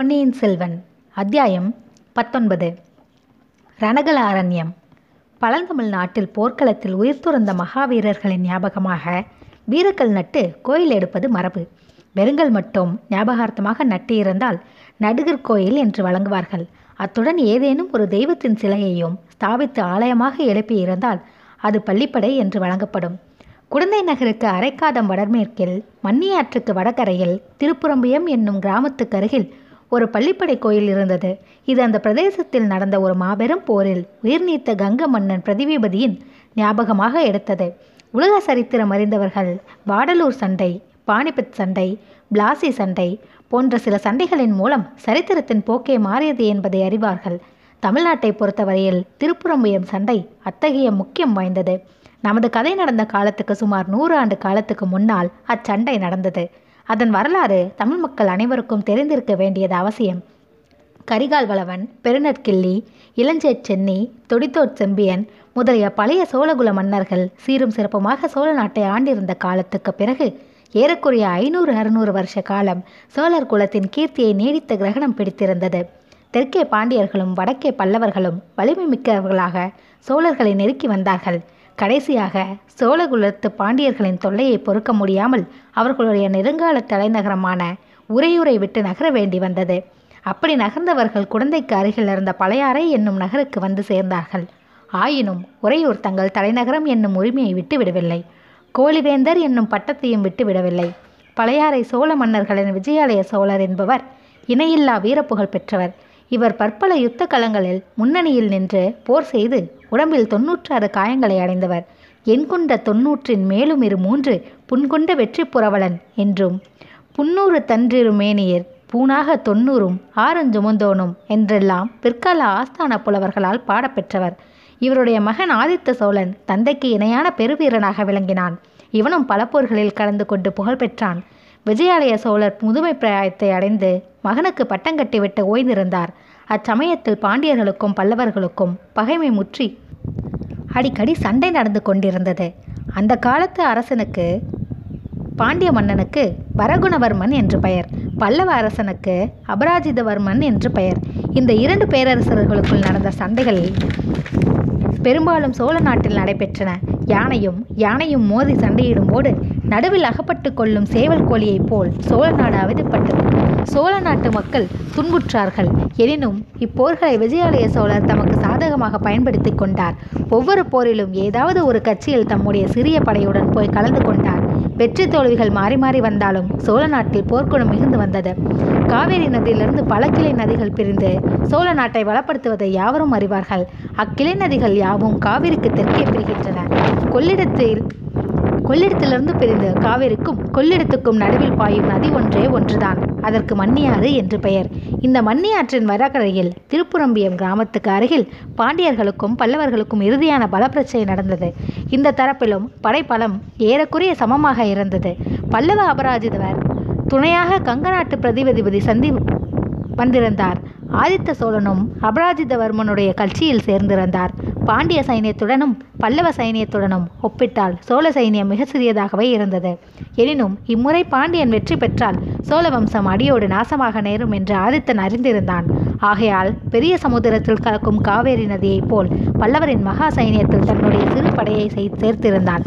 பொன்னியின் செல்வன் அத்தியாயம் பத்தொன்பது. ரணகல அரண்யம். பழந்தமிழ் நாட்டில் போர்க்களத்தில் உயிர் துறந்த மகாவீரர்களின் ஞாபகமாக வீரக்கல் நட்டு கோயில் எடுப்பது மரபு. வெறுங்கல் மட்டும் ஞாபகார்த்தமாக நட்டு இருந்தால் நடுகர் கோயில் என்று வழங்குவார்கள். அத்துடன் ஏதேனும் ஒரு தெய்வத்தின் சிலையையும் ஸ்தாபித்து ஆலயமாக எழுப்பி இருந்தால் அது பள்ளிப்படை என்று வழங்கப்படும். குடந்தை நகருக்கு அரைக்காதம் வடமேற்கில் மன்னியாற்றுக்கு வடகரையில் திருப்புறம்பியம் என்னும் கிராமத்துக்கு அருகில் ஒரு பள்ளிப்படை கோயில் இருந்தது. இது அந்த பிரதேசத்தில் நடந்த ஒரு மாபெரும் போரில் உயிர் நீத்த கங்க மன்னன் பிரதிபதியின் ஞாபகமாக எடுத்தது. உலக சரித்திரம் அறிந்தவர்கள் வாடலூர் சண்டை பானிபத் சண்டை பிளாசி சண்டை போன்ற சில சண்டைகளின் மூலம் சரித்திரத்தின் போக்கே மாறியது என்பதை அறிவார்கள். தமிழ்நாட்டை பொறுத்தவரையில் திருப்புறம்புயம் சண்டை அத்தகைய முக்கியம் வாய்ந்தது. நமது கதை நடந்த காலத்துக்கு சுமார் நூறு ஆண்டு காலத்துக்கு முன்னால் அச்சண்டை நடந்தது. அதன் வரலாறு தமிழ் மக்கள் அனைவருக்கும் தெரிந்திருக்க வேண்டியது அவசியம். கரிகால் வளவன் பெருநற்கிள்ளி இளஞ்சேட் சென்னி தொடித்தோட் செம்பியன் முதலிய பழைய சோழகுல மன்னர்கள் சீரும் சிறப்புமாக சோழ நாட்டை ஆண்டிருந்த காலத்துக்கு பிறகு ஏறக்குறைய ஐநூறு அறுநூறு வருஷ காலம் சோழர் குலத்தின் கீர்த்தியை நீடித்த கிரகணம் பிடித்திருந்தது. தெற்கே பாண்டியர்களும் வடக்கே பல்லவர்களும் வலிமை மிக்கவர்களாக சோழர்களை நெருக்கி வந்தார்கள். கடைசியாக சோழகுலத்து பாண்டியர்களின் தொல்லையை பொறுக்க முடியாமல் அவர்களுடைய நெடுங்கால தலைநகரமான உறையூரை விட்டு நகர வேண்டி வந்தது. அப்படி நகர்ந்தவர்கள் குழந்தைக்கு அருகில் இருந்த பழையாறை என்னும் நகருக்கு வந்து சேர்ந்தார்கள். ஆயினும் உறையூர் தங்கள் தலைநகரம் என்னும் உரிமையை விட்டுவிடவில்லை கோழிவேந்தர் என்னும் பட்டத்தையும் விட்டுவிடவில்லை பழையாறை சோழ மன்னர்களின் விஜயாலய சோழர் என்பவர் இணையில்லா வீரப்புகழ் பெற்றவர். இவர் பற்பல யுத்த களங்களில் முன்னணியில் நின்று போர் செய்து உடம்பில் தொன்னூற்றாறு காயங்களை அடைந்தவர். எண்கொண்ட தொன்னூற்றின் மேலும் இரு மூன்று புன்கொண்ட வெற்றி புரவலன் என்றும் புன்னூறு தன்றிரு மேனியர் பூனாக தொன்னூறும் ஆரஞ்சுமுந்தோனும் என்றெல்லாம் பிற்கால ஆஸ்தான புலவர்களால் பாடப்பெற்றவர். இவருடைய மகன் ஆதித்த சோழன் தந்தைக்கு இணையான பெருவீரனாக விளங்கினான். இவனும் பல போர்களில் கலந்து கொண்டு புகழ் பெற்றான் விஜயாலய சோழர் முதுமை பிராயத்தை அடைந்து மகனுக்கு பட்டம் கட்டிவிட்டு ஓய்ந்திருந்தார். அச்சமயத்தில் பாண்டியர்களுக்கும் பல்லவர்களுக்கும் பகைமை முற்றி. அடிக்கடி சண்டை நடந்து கொண்டிருந்தது. அந்த காலத்து அரசனுக்கு பாண்டிய மன்னனுக்கு வரகுணவர்மன் என்று பெயர். பல்லவ அரசனுக்கு அபராஜிதவர்மன் என்று பெயர். இந்த இரண்டு பேரரசர்களுக்குள் நடந்த சண்டைகள் பெரும்பாலும் சோழ நாட்டில் நடைபெற்றன. யானையும் யானையும் மோதி சண்டையிடும்போது நடுவில் அகப்பட்டு கொள்ளும் சேவல் கோழியைப் போல் சோழ நாடு அவதிப்பட்டது சோழ நாட்டு மக்கள் துன்புற்றார்கள். எனினும் இப்போர்களை விஜயாலய சோழர் தமக்கு சாதகமாக பயன்படுத்தி கொண்டார். ஒவ்வொரு போரிலும் ஏதாவது ஒரு கட்சியில் தம்முடைய சிறிய படையுடன் போய் கலந்து கொண்டார். வெற்றி தோல்விகள் மாறி மாறி வந்தாலும் சோழ நாட்டில் போர்க்குணம் மிகுந்து வந்தது. காவேரி நதியிலிருந்து பல கிளை நதிகள் பிரிந்து சோழ நாட்டை வளப்படுத்துவதை யாவரும் அறிவார்கள். அக்கிளை நதிகள் யாவும் காவிரிக்கு தெற்கே பிரிகின்றன. கொள்ளிடத்தில் கொள்ளிடத்திலிருந்து பிரிந்து காவிரிக்கும் கொள்ளிடத்துக்கும் நடுவில் பாயும் நதி ஒன்றே ஒன்றுதான். அதற்கு மன்னியாறு என்று பெயர். இந்த மன்னியாற்றின் வடகரையில் திருப்புரம்பியம் கிராமத்துக்கு அருகில் பாண்டியர்களுக்கும் பல்லவர்களுக்கும் இறுதியான பலப்பிரச்சனை நடந்தது. இந்த தரப்பிலும் படைப்பலம் ஏறக்குறைய சமமாக இருந்தது. பல்லவ அபராஜிதவர் துணையாக கங்க நாட்டு பிரதிபதிபதி சந்தி வந்திருந்தார். ஆதித்த சோழனும் அபராஜிதவர்மனுடைய கட்சியில் சேர்ந்திருந்தார். பாண்டிய சைனியத்துடனும் பல்லவ சைனியத்துடனும் ஒப்பிட்டால் சோழ சைனியம் மிக சிறியதாகவே இருந்தது. எனினும் இம்முறை பாண்டியன் வெற்றி பெற்றால் சோழ வம்சம் அடியோடு நாசமாக நேரும் என்று ஆதித்தன் அறிந்திருந்தான். ஆகையால் பெரிய சமுத்திரத்தில் கலக்கும் காவேரி நதியைப் போல் பல்லவரின் மகா சைனியத்தில் தன்னுடைய சிறு படையை சேர்த்திருந்தான்.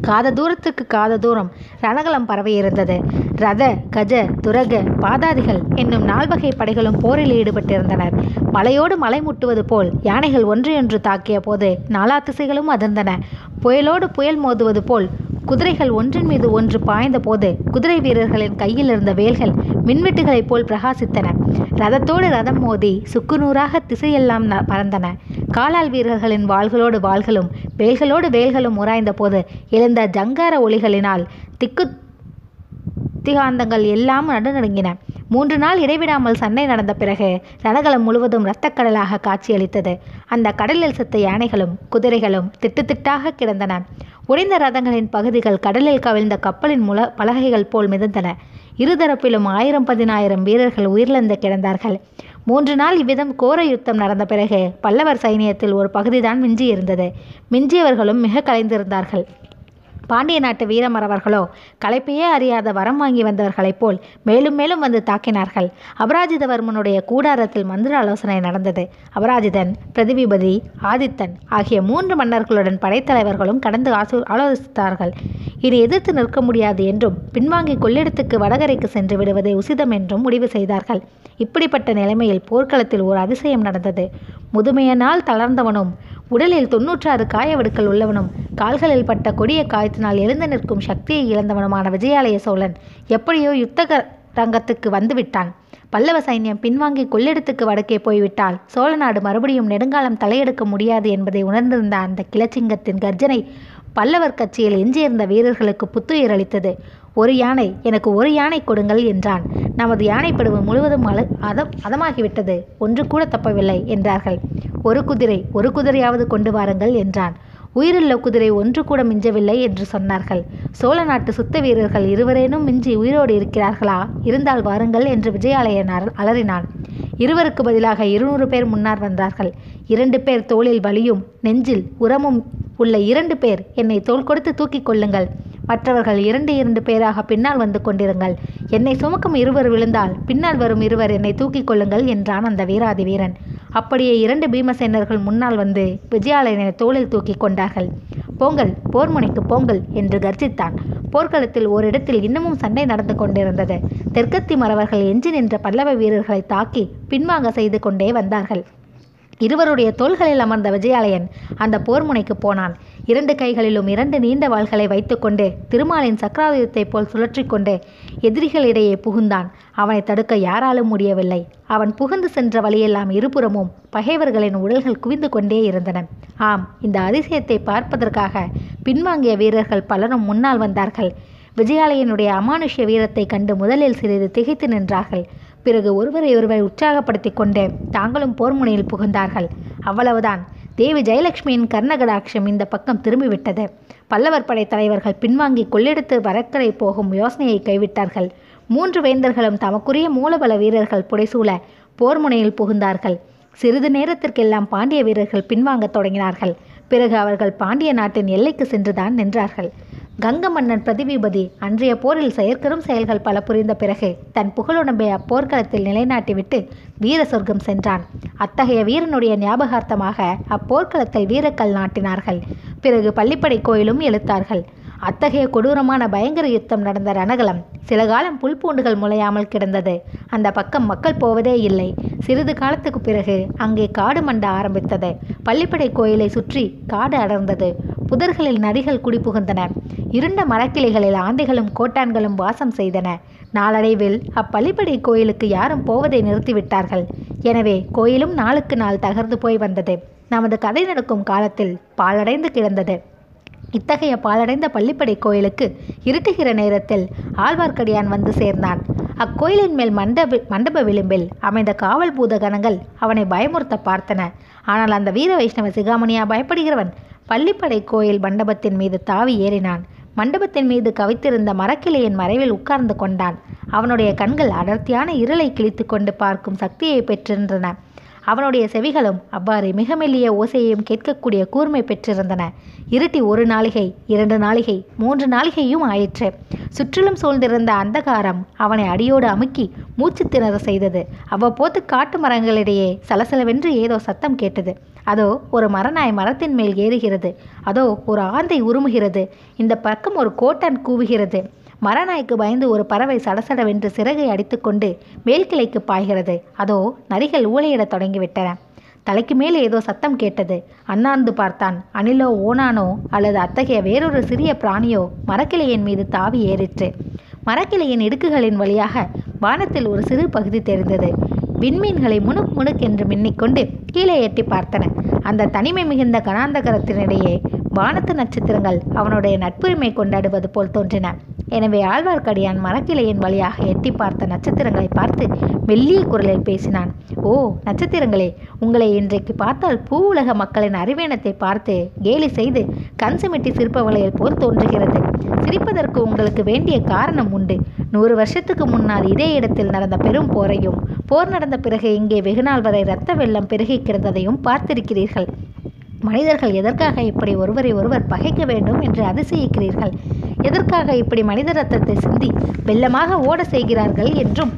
காத தூரத்துக்கு காத தூரம் ரணகலம் பரவி இருந்தது. ரத கஜ துரக பாதாதிகள் என்னும் நால்வகை படைகளும் போரில் ஈடுபட்டிருந்தனர். மலையோடு மலை முட்டுவது போல் யானைகள் ஒன்றையொன்று தாக்கிய போது நாலா திசைகளும் அதிர்ந்தன. புயலோடு புயல் மோதுவது போல் குதிரைகள் ஒன்றின் மீது ஒன்று பாய்ந்த போது குதிரை வீரர்களின் கையில் இருந்த வேல்கள் மின்வெட்டுகளைப் போல் பிரகாசித்தன. ரதத்தோடு ரதம் மோதி சுக்குநூறாக திசையெல்லாம் பறந்தன. காலால் வீரர்களின் வாள்களோடு வாள்களும் வேல்களோடு வேல்களும் உராய்ந்த போது எழுந்த ஜங்கார ஒளிகளினால் திக்கு திகாந்தங்கள் எல்லாம் நடுநடுங்கின. மூன்று நாள் இடைவிடாமல் சண்டை நடந்த பிறகு ரணகலம் முழுவதும் இரத்தக்கடலாக காட்சியளித்தது. அந்த கடலில் செத்த யானைகளும் குதிரைகளும் திட்டு திட்டாக கிடந்தன. உடைந்த ரதங்களின் பகுதிகள் கடலில் கவிழ்ந்த கப்பலின் முல பலகைகள் போல் மிதந்தன. இருதரப்பிலும் ஆயிரம் பதினாயிரம் வீரர்கள் உயிரிழந்து கிடந்தார்கள். மூன்று நாள் இவ்விதம் கோர யுத்தம் நடந்த பிறகு பல்லவர் சைனியத்தில் ஒரு பகுதிதான் மிஞ்சி இருந்தது மிஞ்சியவர்களும் மிக கலைந்திருந்தார்கள். பாண்டிய நாட்டு வீரமறவர்களோ களைப்பையே அறியாத வரம் வாங்கி வந்தவர்களைப் போல் மேலும் மேலும் வந்து தாக்கினார்கள். அபராஜிதவர்மனுடைய கூடாரத்தில் மந்திர ஆலோசனை நடந்தது. அபராஜிதன் பிரதிவிபதி ஆதித்தன் ஆகிய மூன்று மன்னர்களுடன் படைத்தலைவர்களும் கடந்து ஆசோ ஆலோசித்தார்கள். இனி எதிர்த்து நிற்க முடியாது என்றும் பின்வாங்கி கொள்ளிடத்துக்கு வடகரைக்கு சென்று விடுவதே உசிதம் என்றும் முடிவு செய்தார்கள். இப்படிப்பட்ட நிலைமையில் போர்க்களத்தில் ஒரு அதிசயம் நடந்தது. முதுமையனால் தளர்ந்தவனும் உடலில் தொன்னூற்றாறு காயவடுக்கள் உள்ளவனும் கால்களில் பட்ட கொடிய காயத்தினால் எழுந்து நிற்கும் சக்தியை இழந்தவனுமான விஜயாலய சோழன் எப்படியோ யுத்தக ரங்கத்துக்கு வந்துவிட்டான். பல்லவ சைன்யம் பின்வாங்கி கொள்ளிடத்துக்கு வடக்கே போய்விட்டால் சோழ நாடு மறுபடியும் நெடுங்காலம் தலையெடுக்க முடியாது என்பதை உணர்ந்திருந்த அந்த கிளச்சிங்கத்தின் கர்ஜனை பல்லவர் கட்சியில் எஞ்சியிருந்த வீரர்களுக்கு புத்துயிர் அளித்தது. ஒரு யானை எனக்கு ஒரு யானை கொடுங்கள் என்றான். நமது யானைப்படுவு முழுவதும் அல அதம் அதமாகிவிட்டது. ஒன்று கூட தப்பவில்லை என்றார்கள். ஒரு குதிரை ஒரு குதிரையாவது கொண்டு வாருங்கள் என்றான். உயிருள்ள குதிரை ஒன்று கூட மிஞ்சவில்லை என்று சொன்னார்கள். சோழ நாட்டு சுத்த வீரர்கள் இருவரேனும் மிஞ்சி உயிரோடு இருக்கிறார்களா? இருந்தால் வாருங்கள் என்று விஜயாலயன் அலறினான். இருவருக்கு பதிலாக இருநூறு பேர் முன்னார் வந்தார்கள். இரண்டு பேர் தோளில் வலியும் நெஞ்சில் உரமும் உள்ள இரண்டு பேர் என்னை தோள் கொடுத்து தூக்கிக் கொள்ளுங்கள். மற்றவர்கள் இரண்டு இரண்டு பேராக பின்னால் வந்து கொண்டிருங்கள். என்னை சுமக்கும் இருவர் விழுந்தால் பின்னால் வரும் இருவர் என்னை தூக்கிக் கொள்ளுங்கள் என்றான் அந்த வீராதி வீரன் அப்படியே இரண்டு பீமசேனர்கள் முன்னால் வந்து விஜயாலயனை தோளில் தூக்கி கொண்டார்கள். போங்கள் போர்முனைக்கு போங்கள் என்று கர்ஜித்தான். போர்க்களத்தில் ஓரிடத்தில் இன்னமும் சண்டை நடந்து கொண்டிருந்தது. தெற்கத்தி மறவர்கள் எஞ்சி நின்ற பல்லவ வீரர்களை தாக்கி பின்வாங்க செய்து கொண்டே வந்தார்கள். இருவருடைய தோள்களில் அமர்ந்த விஜயாலயன் அந்த போர்முனைக்கு போனான். இரண்டு கைகளிலும் இரண்டு நீண்ட வாள்களை வைத்துக்கொண்டு திருமாலின் சக்கராயுதத்தைப் போல் சுழற்றி கொண்டு எதிரிகளிடையே புகுந்தான். அவனை தடுக்க யாராலும் முடியவில்லை. அவன் புகுந்து சென்ற வழியெல்லாம் இருபுறமும் பகைவர்களின் உடல்கள் குவிந்து கொண்டே இருந்தன. ஆம் இந்த அதிசயத்தை பார்ப்பதற்காக பின்வாங்கிய வீரர்கள் பலரும் முன்னால் வந்தார்கள். விஜயாலயனுடைய அமானுஷ்ய வீரத்தை கண்டு முதலில் சிறிது திகைத்து நின்றார்கள். பிறகு ஒருவரை ஒருவர் உற்சாகப்படுத்தி கொண்டு தாங்களும் போர்முனையில் புகுந்தார்கள். அவ்வளவுதான். தேவி ஜெயலட்சுமியின் கர்ணகடாட்சம் இந்த பக்கம் திரும்பிவிட்டது. பல்லவர் படை தலைவர்கள் பின்வாங்கி கொள்ளெடுத்து வரக்கரை போகும் யோசனையை கைவிட்டார்கள். மூன்று வேந்தர்களும் தமக்குரிய மூலபல வீரர்கள் புடைசூழ போர்முனையில் புகுந்தார்கள். சிறிது நேரத்திற்கெல்லாம் பாண்டிய வீரர்கள் பின்வாங்கத் தொடங்கினார்கள். பிறகு அவர்கள் பாண்டிய நாட்டின் எல்லைக்கு சென்றுதான் நின்றார்கள். கங்க மன்னன் பிரதிவிபதி அன்றைய போரில் செயற்கரும் செயல்கள் பல புரிந்த பிறகு தன் புகழுடம்பை அப்போர்க்களத்தில் நிலைநாட்டிவிட்டு வீர சொர்க்கம் சென்றான். அத்தகைய வீரனுடைய ஞாபகார்த்தமாக அப்போர்க்களத்தை வீரக்கல் நாட்டினார்கள். பிறகு பள்ளிப்படை கோயிலும் எழுத்தார்கள் அத்தகைய கொடூரமான பயங்கர யுத்தம் நடந்த ரணகலம் சில காலம் புல்பூண்டுகள் முளையாமல் கிடந்தது. அந்த பக்கம் மக்கள் போவதே இல்லை. சிறிது காலத்துக்கு பிறகு அங்கே காடு மண்ட ஆரம்பித்தது. பள்ளிப்படை கோயிலை சுற்றி காடு அடர்ந்தது. புதர்களில் நரிகள் குடிபுகுந்தன. இருண்ட மரக்கிளைகளில் ஆந்தைகளும் கோட்டான்களும் வாசம் செய்தன. நாளடைவில் அப்பள்ளிப்படை கோயிலுக்கு யாரும் போவதை நிறுத்திவிட்டார்கள். எனவே கோயிலும் நாளுக்கு நாள் தகர்ந்து போய் வந்தது. நமது கதை நடக்கும் காலத்தில் பாழடைந்து கிடந்தது. இத்தகைய பாழடைந்த பள்ளிப்படை கோயிலுக்கு இருட்டுகிற நேரத்தில் ஆழ்வார்க்கடியான் வந்து சேர்ந்தான். அக்கோயிலின் மேல் மண்டப மண்டப விளிம்பில் அமைந்த காவல் பூத கணங்கள் அவனை பயமுறுத்த பார்த்தன. ஆனால் அந்த வீர வைஷ்ணவ சிகாமணியா பயப்படுகிறவன்? பள்ளிப்படை கோயில் மண்டபத்தின் மீது தாவி ஏறினான். மண்டபத்தின் மீது கவித்திருந்த மரக்கிளையின் மறைவில் உட்கார்ந்து கொண்டான். அவனுடைய கண்கள் அடர்த்தியான இருளை கிழித்து கொண்டு பார்க்கும் சக்தியை பெற்றிருந்தன. அவனுடைய செவிகளும் அவ்வாறு மிக மெல்லிய ஓசையையும் கேட்கக்கூடிய கூர்மை பெற்றிருந்தன. இருட்டி ஒரு நாளிகை இரண்டு நாளிகை மூன்று நாளிகையும் ஆயிற்று. சுற்றிலும் சூழ்ந்திருந்த அந்தகாரம் அவனை அடியோடு அமுக்கி மூச்சு திணற செய்தது. அவ்வப்போது காட்டு மரங்களிடையே சலசலவென்று ஏதோ சத்தம் கேட்டது. அதோ ஒரு மரநாய் மரத்தின் மேல் ஏறுகிறது. அதோ ஒரு ஆந்தை உருமுகிறது. இந்த பக்கம் ஒரு கோட்டான் கூவுகிறது. மரநாய்க்கு பயந்து ஒரு பறவை சடசடவென்று சிறகை அடித்துக்கொண்டு மேல்கிளைக்கு பாய்கிறது. அதோ நரிகள் ஊளையிடத் தொடங்கிவிட்டன. தலைக்கு மேல் ஏதோ சத்தம் கேட்டது. அண்ணாந்து பார்த்தான். அணிலோ ஓனானோ அல்லது அத்தகைய வேறொரு சிறிய பிராணியோ மரக்கிளையின் மீது தாவி ஏறிற்று. மரக்கிளையின் இடுக்குகளின் வழியாக வானத்தில் ஒரு சிறு பகுதி தெரிந்தது. விண்மீன்களை முணுக் முணுக் என்று மின்னிக்கொண்டு கீழே எட்டி பார்த்தன. அந்த தனிமை மிகுந்த கணாந்தகரத்தினிடையே வானத்து நட்சத்திரங்கள் அவனுடைய நட்புரிமை கொண்டாடுவது போல் தோன்றின. எனவே ஆழ்வார்க்கடியான் மரக்கிளையின் வழியாக எட்டி பார்த்த நட்சத்திரங்களை பார்த்து மெல்லிய குரலில் பேசினான். ஓ நட்சத்திரங்களே உங்களை இன்றைக்கு பார்த்தால் பூ உலக மக்களின் அறிவீனத்தை பார்த்து கேலி செய்து கண் சிமிட்டி சிரிப்பவளையல் போல் தோன்றுகிறது. சிரிப்பதற்கு உங்களுக்கு வேண்டிய காரணம் உண்டு. நூறு வருஷத்துக்கு முன்னால் இதே இடத்தில் நடந்த பெரும் போரையும் போர் நடந்த பிறகு இங்கே வெகுநாள் வரை இரத்த வெள்ளம் பெருகி கிடந்ததையும் பார்த்திருக்கிறீர்கள். மனிதர்கள் எதற்காக இப்படி ஒருவரை ஒருவர் பகைக்க வேண்டும் என்று அதிசயிக்கிறீர்கள்? எதற்காக இப்படி மனித ரத்தத்தை சிந்தி வெள்ளமாக ஓட செய்கிறார்கள் என்றும்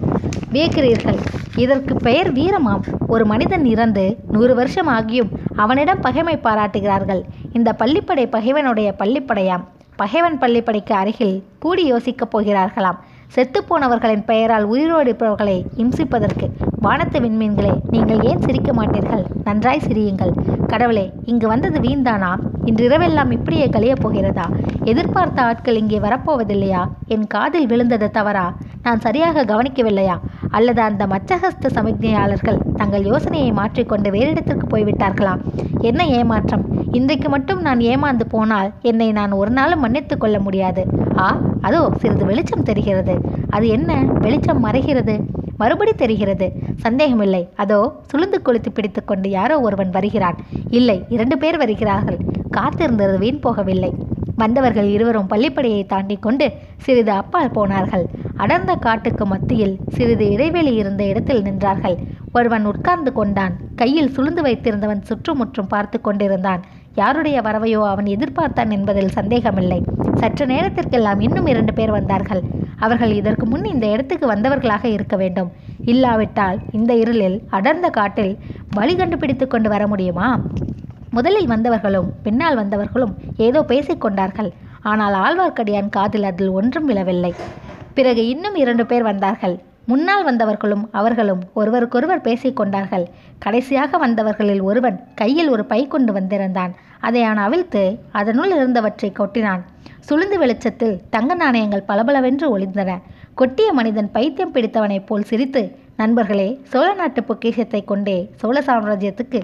வியக்கிறீர்கள்? இதற்கு பெயர் வீரமாம். ஒரு மனிதன் இறந்து நூறு வருஷம் ஆகியும் அவனிடம் பகைமை பாராட்டுகிறார்கள். இந்த பள்ளிப்படை பகைவனுடைய பள்ளிப்படையாம். பகைவன் பள்ளிப்படைக்கு அருகில் கூடி யோசிக்கப் போகிறார்களாம். செத்துப்போனவர்களின் பெயரால் உயிரோடு இருப்பவர்களை இம்சிப்பதற்கு வானத்து விண்மீன்களே நீங்கள் ஏன் சிரிக்க மாட்டீர்கள்? நன்றாய் சிரியுங்கள். கடவுளே இங்கு வந்தது வீண்தானா? இன்றிரவெல்லாம் இப்படியே கழியப் போகிறதா? எதிர்பார்த்த ஆட்கள் இங்கே வரப்போவதில்லையா? என் காதில் விழுந்தது தவறா? நான் சரியாக கவனிக்கவில்லையா? அல்லது அந்த மச்சகஸ்த சமிக்ஞையாளர்கள் தங்கள் யோசனையை மாற்றிக்கொண்டு வேறு இடத்திற்கு போய்விட்டார்களா? என்ன ஏமாற்றம்? இன்றைக்கு மட்டும் நான் ஏமாந்து போனால் என்னை நான் ஒரு நாளும் மன்னித்து கொள்ள முடியாது. ஆ அதோ சிறிது வெளிச்சம் தெரிகிறது. அது என்ன? வெளிச்சம் மறைகிறது. மறுபடி தெரிகிறது. சந்தேகமில்லை. அதோ சுளுந்து கொளுத்து பிடித்துக்கொண்டு யாரோ ஒருவன் வருகிறான். இல்லை இரண்டு பேர் வருகிறார்கள். காத்திருந்தது வீண் போகவில்லை. வந்தவர்கள் இருவரும் பள்ளிப்படையை தாண்டி கொண்டு சிறிது அப்பால் போனார்கள். அடர்ந்த காட்டுக்கு மத்தியில் சிறிது இடைவெளி இருந்த இடத்தில் நின்றார்கள். ஒருவன் உட்கார்ந்து கொண்டான். கையில் சுளுந்து வைத்திருந்தவன் சுற்றுமுற்றும் பார்த்து கொண்டிருந்தான். யாருடைய வரவையோ அவன் எதிர்பார்த்தான் என்பதில் சந்தேகமில்லை. சற்று நேரத்திற்கெல்லாம் இன்னும் இரண்டு பேர் வந்தார்கள். அவர்கள் இதற்கு முன் இந்த இடத்துக்கு வந்தவர்களாக இருக்க வேண்டும். இல்லாவிட்டால் இந்த இருளில் அடர்ந்த காட்டில் வழி கண்டுபிடித்து கொண்டு வர முடியுமா? முதலில் வந்தவர்களும் பின்னால் வந்தவர்களும் ஏதோ பேசிக்கொண்டார்கள் ஆனால் ஆழ்வார்க்கடியான் காதில் அதில் ஒன்றும் விழவில்லை. பிறகு இன்னும் இரண்டு பேர் வந்தார்கள். முன்னால் வந்தவர்களும் அவர்களும் ஒருவருக்கொருவர் பேசிக்கொண்டார்கள். கடைசியாக வந்தவர்களில் ஒருவன் கையில் ஒரு பை கொண்டு வந்திருந்தான். அதை அவன் அவிழ்த்து அதனுள் இருந்தவற்றை கொட்டினான். சுளுந்து வெளிச்சத்தில் தங்க நாணயங்கள் பளபளவென்று ஒளிந்தன கொட்டிய மனிதன் பைத்தியம் பிடித்தவனைப் போல் சிரித்து நண்பர்களே சோழ நாட்டு பொக்கிஷத்தை கொண்டே சோழ சாம்ராஜ்யத்துக்கு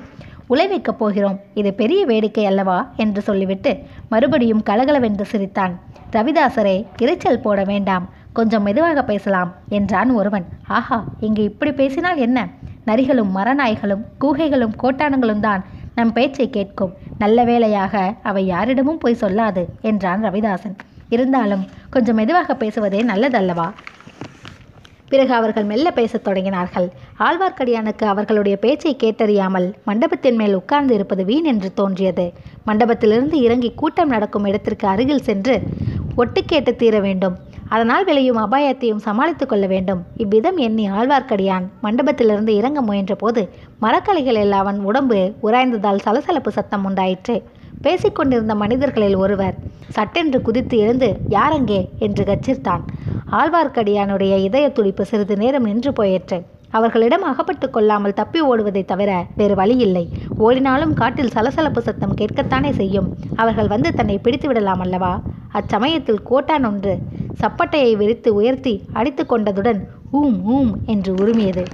உழைவிக்கப் போகிறோம். இது பெரிய வேடிக்கை அல்லவா? என்று சொல்லிவிட்டு மறுபடியும் கலகலவென்று சிரித்தான். ரவிதாசரே இரைச்சல் போட வேண்டாம். கொஞ்சம் மெதுவாக பேசலாம் என்றான் ஒருவன். ஆஹா இங்கு இப்படி பேசினால் என்ன? நரிகளும் மரநாய்களும் கூகைகளும் கோட்டானங்களும் தான் நம் பேச்சை கேட்கும். நல்ல வேளையாக அவை யாரிடமும் போய் சொல்லாது என்றான் ரவிதாசன். இருந்தாலும் கொஞ்சம் மெதுவாக பேசுவதே நல்லதல்லவா? பிறகு அவர்கள் மெல்ல பேசத் தொடங்கினார்கள். ஆழ்வார்க்கடியானுக்கு அவர்களுடைய பேச்சை கேட்டறியாமல் மண்டபத்தின் மேல் உட்கார்ந்து இருப்பது வீண் என்று தோன்றியது. மண்டபத்திலிருந்து இறங்கி கூட்டம் நடக்கும் இடத்திற்கு அருகில் சென்று ஒட்டு கேட்டு தீர வேண்டும். அதனால் விளையும் அபாயத்தையும் சமாளித்துக் கொள்ள வேண்டும். இவ்விதம் எண்ணி ஆழ்வார்க்கடியான் மண்டபத்திலிருந்து இறங்க முயன்றபோது மரக்கலைகளில் அவன் உடம்பு உராய்ந்ததால் சலசலப்பு சத்தம் உண்டாயிற்று. பேசிக்கொண்டிருந்த மனிதர்களில் ஒருவர் சட்டென்று குதித்து எழுந்து யாரங்கே? என்று கச்சிர்த்தான். ஆழ்வார்க்கடியானுடைய இதய துடிப்பு சிறிது நேரம் நின்று போயிற்று. அவர்களிடம் அகப்பட்டு கொள்ளாமல் தப்பி ஓடுவதை தவிர வேறு வழியில்லை. ஓடினாலும் காட்டில் சலசலப்பு சத்தம் கேட்கத்தானே செய்யும். அவர்கள் வந்து தன்னை பிடித்து விடலாம் அல்லவா? அச்சமயத்தில் கோட்டான் ஒன்று சப்பட்டையை விரித்து உயர்த்தி அடித்து கொண்டதுடன் ஊம் ஊம் என்று உருமியது.